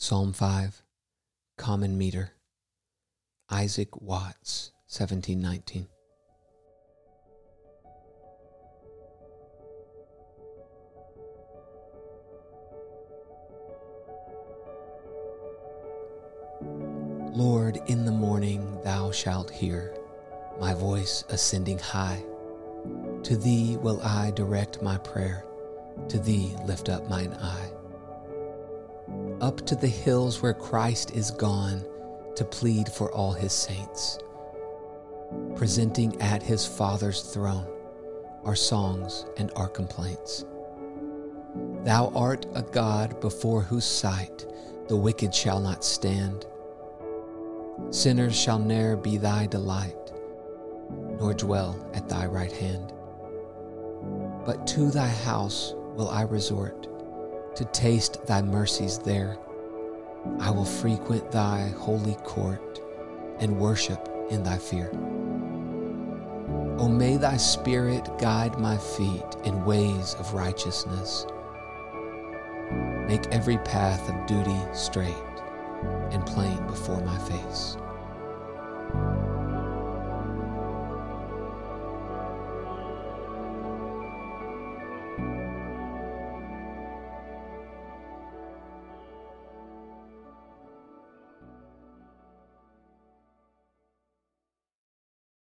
Psalm 5, Common Meter, Isaac Watts, 1719. Lord, in the morning thou shalt hear my voice ascending high. To thee will I direct my prayer, to thee lift up mine eye up to the hills where Christ is gone to plead for all his saints, presenting at his Father's throne our songs and our complaints. Thou art a God before whose sight the wicked shall not stand. Sinners shall ne'er be thy delight, nor dwell at thy right hand. But to thy house will I resort to taste thy mercies there. I will frequent thy holy court and worship in thy fear. O may thy spirit guide my feet in ways of righteousness. Make every path of duty straight and plain before my face.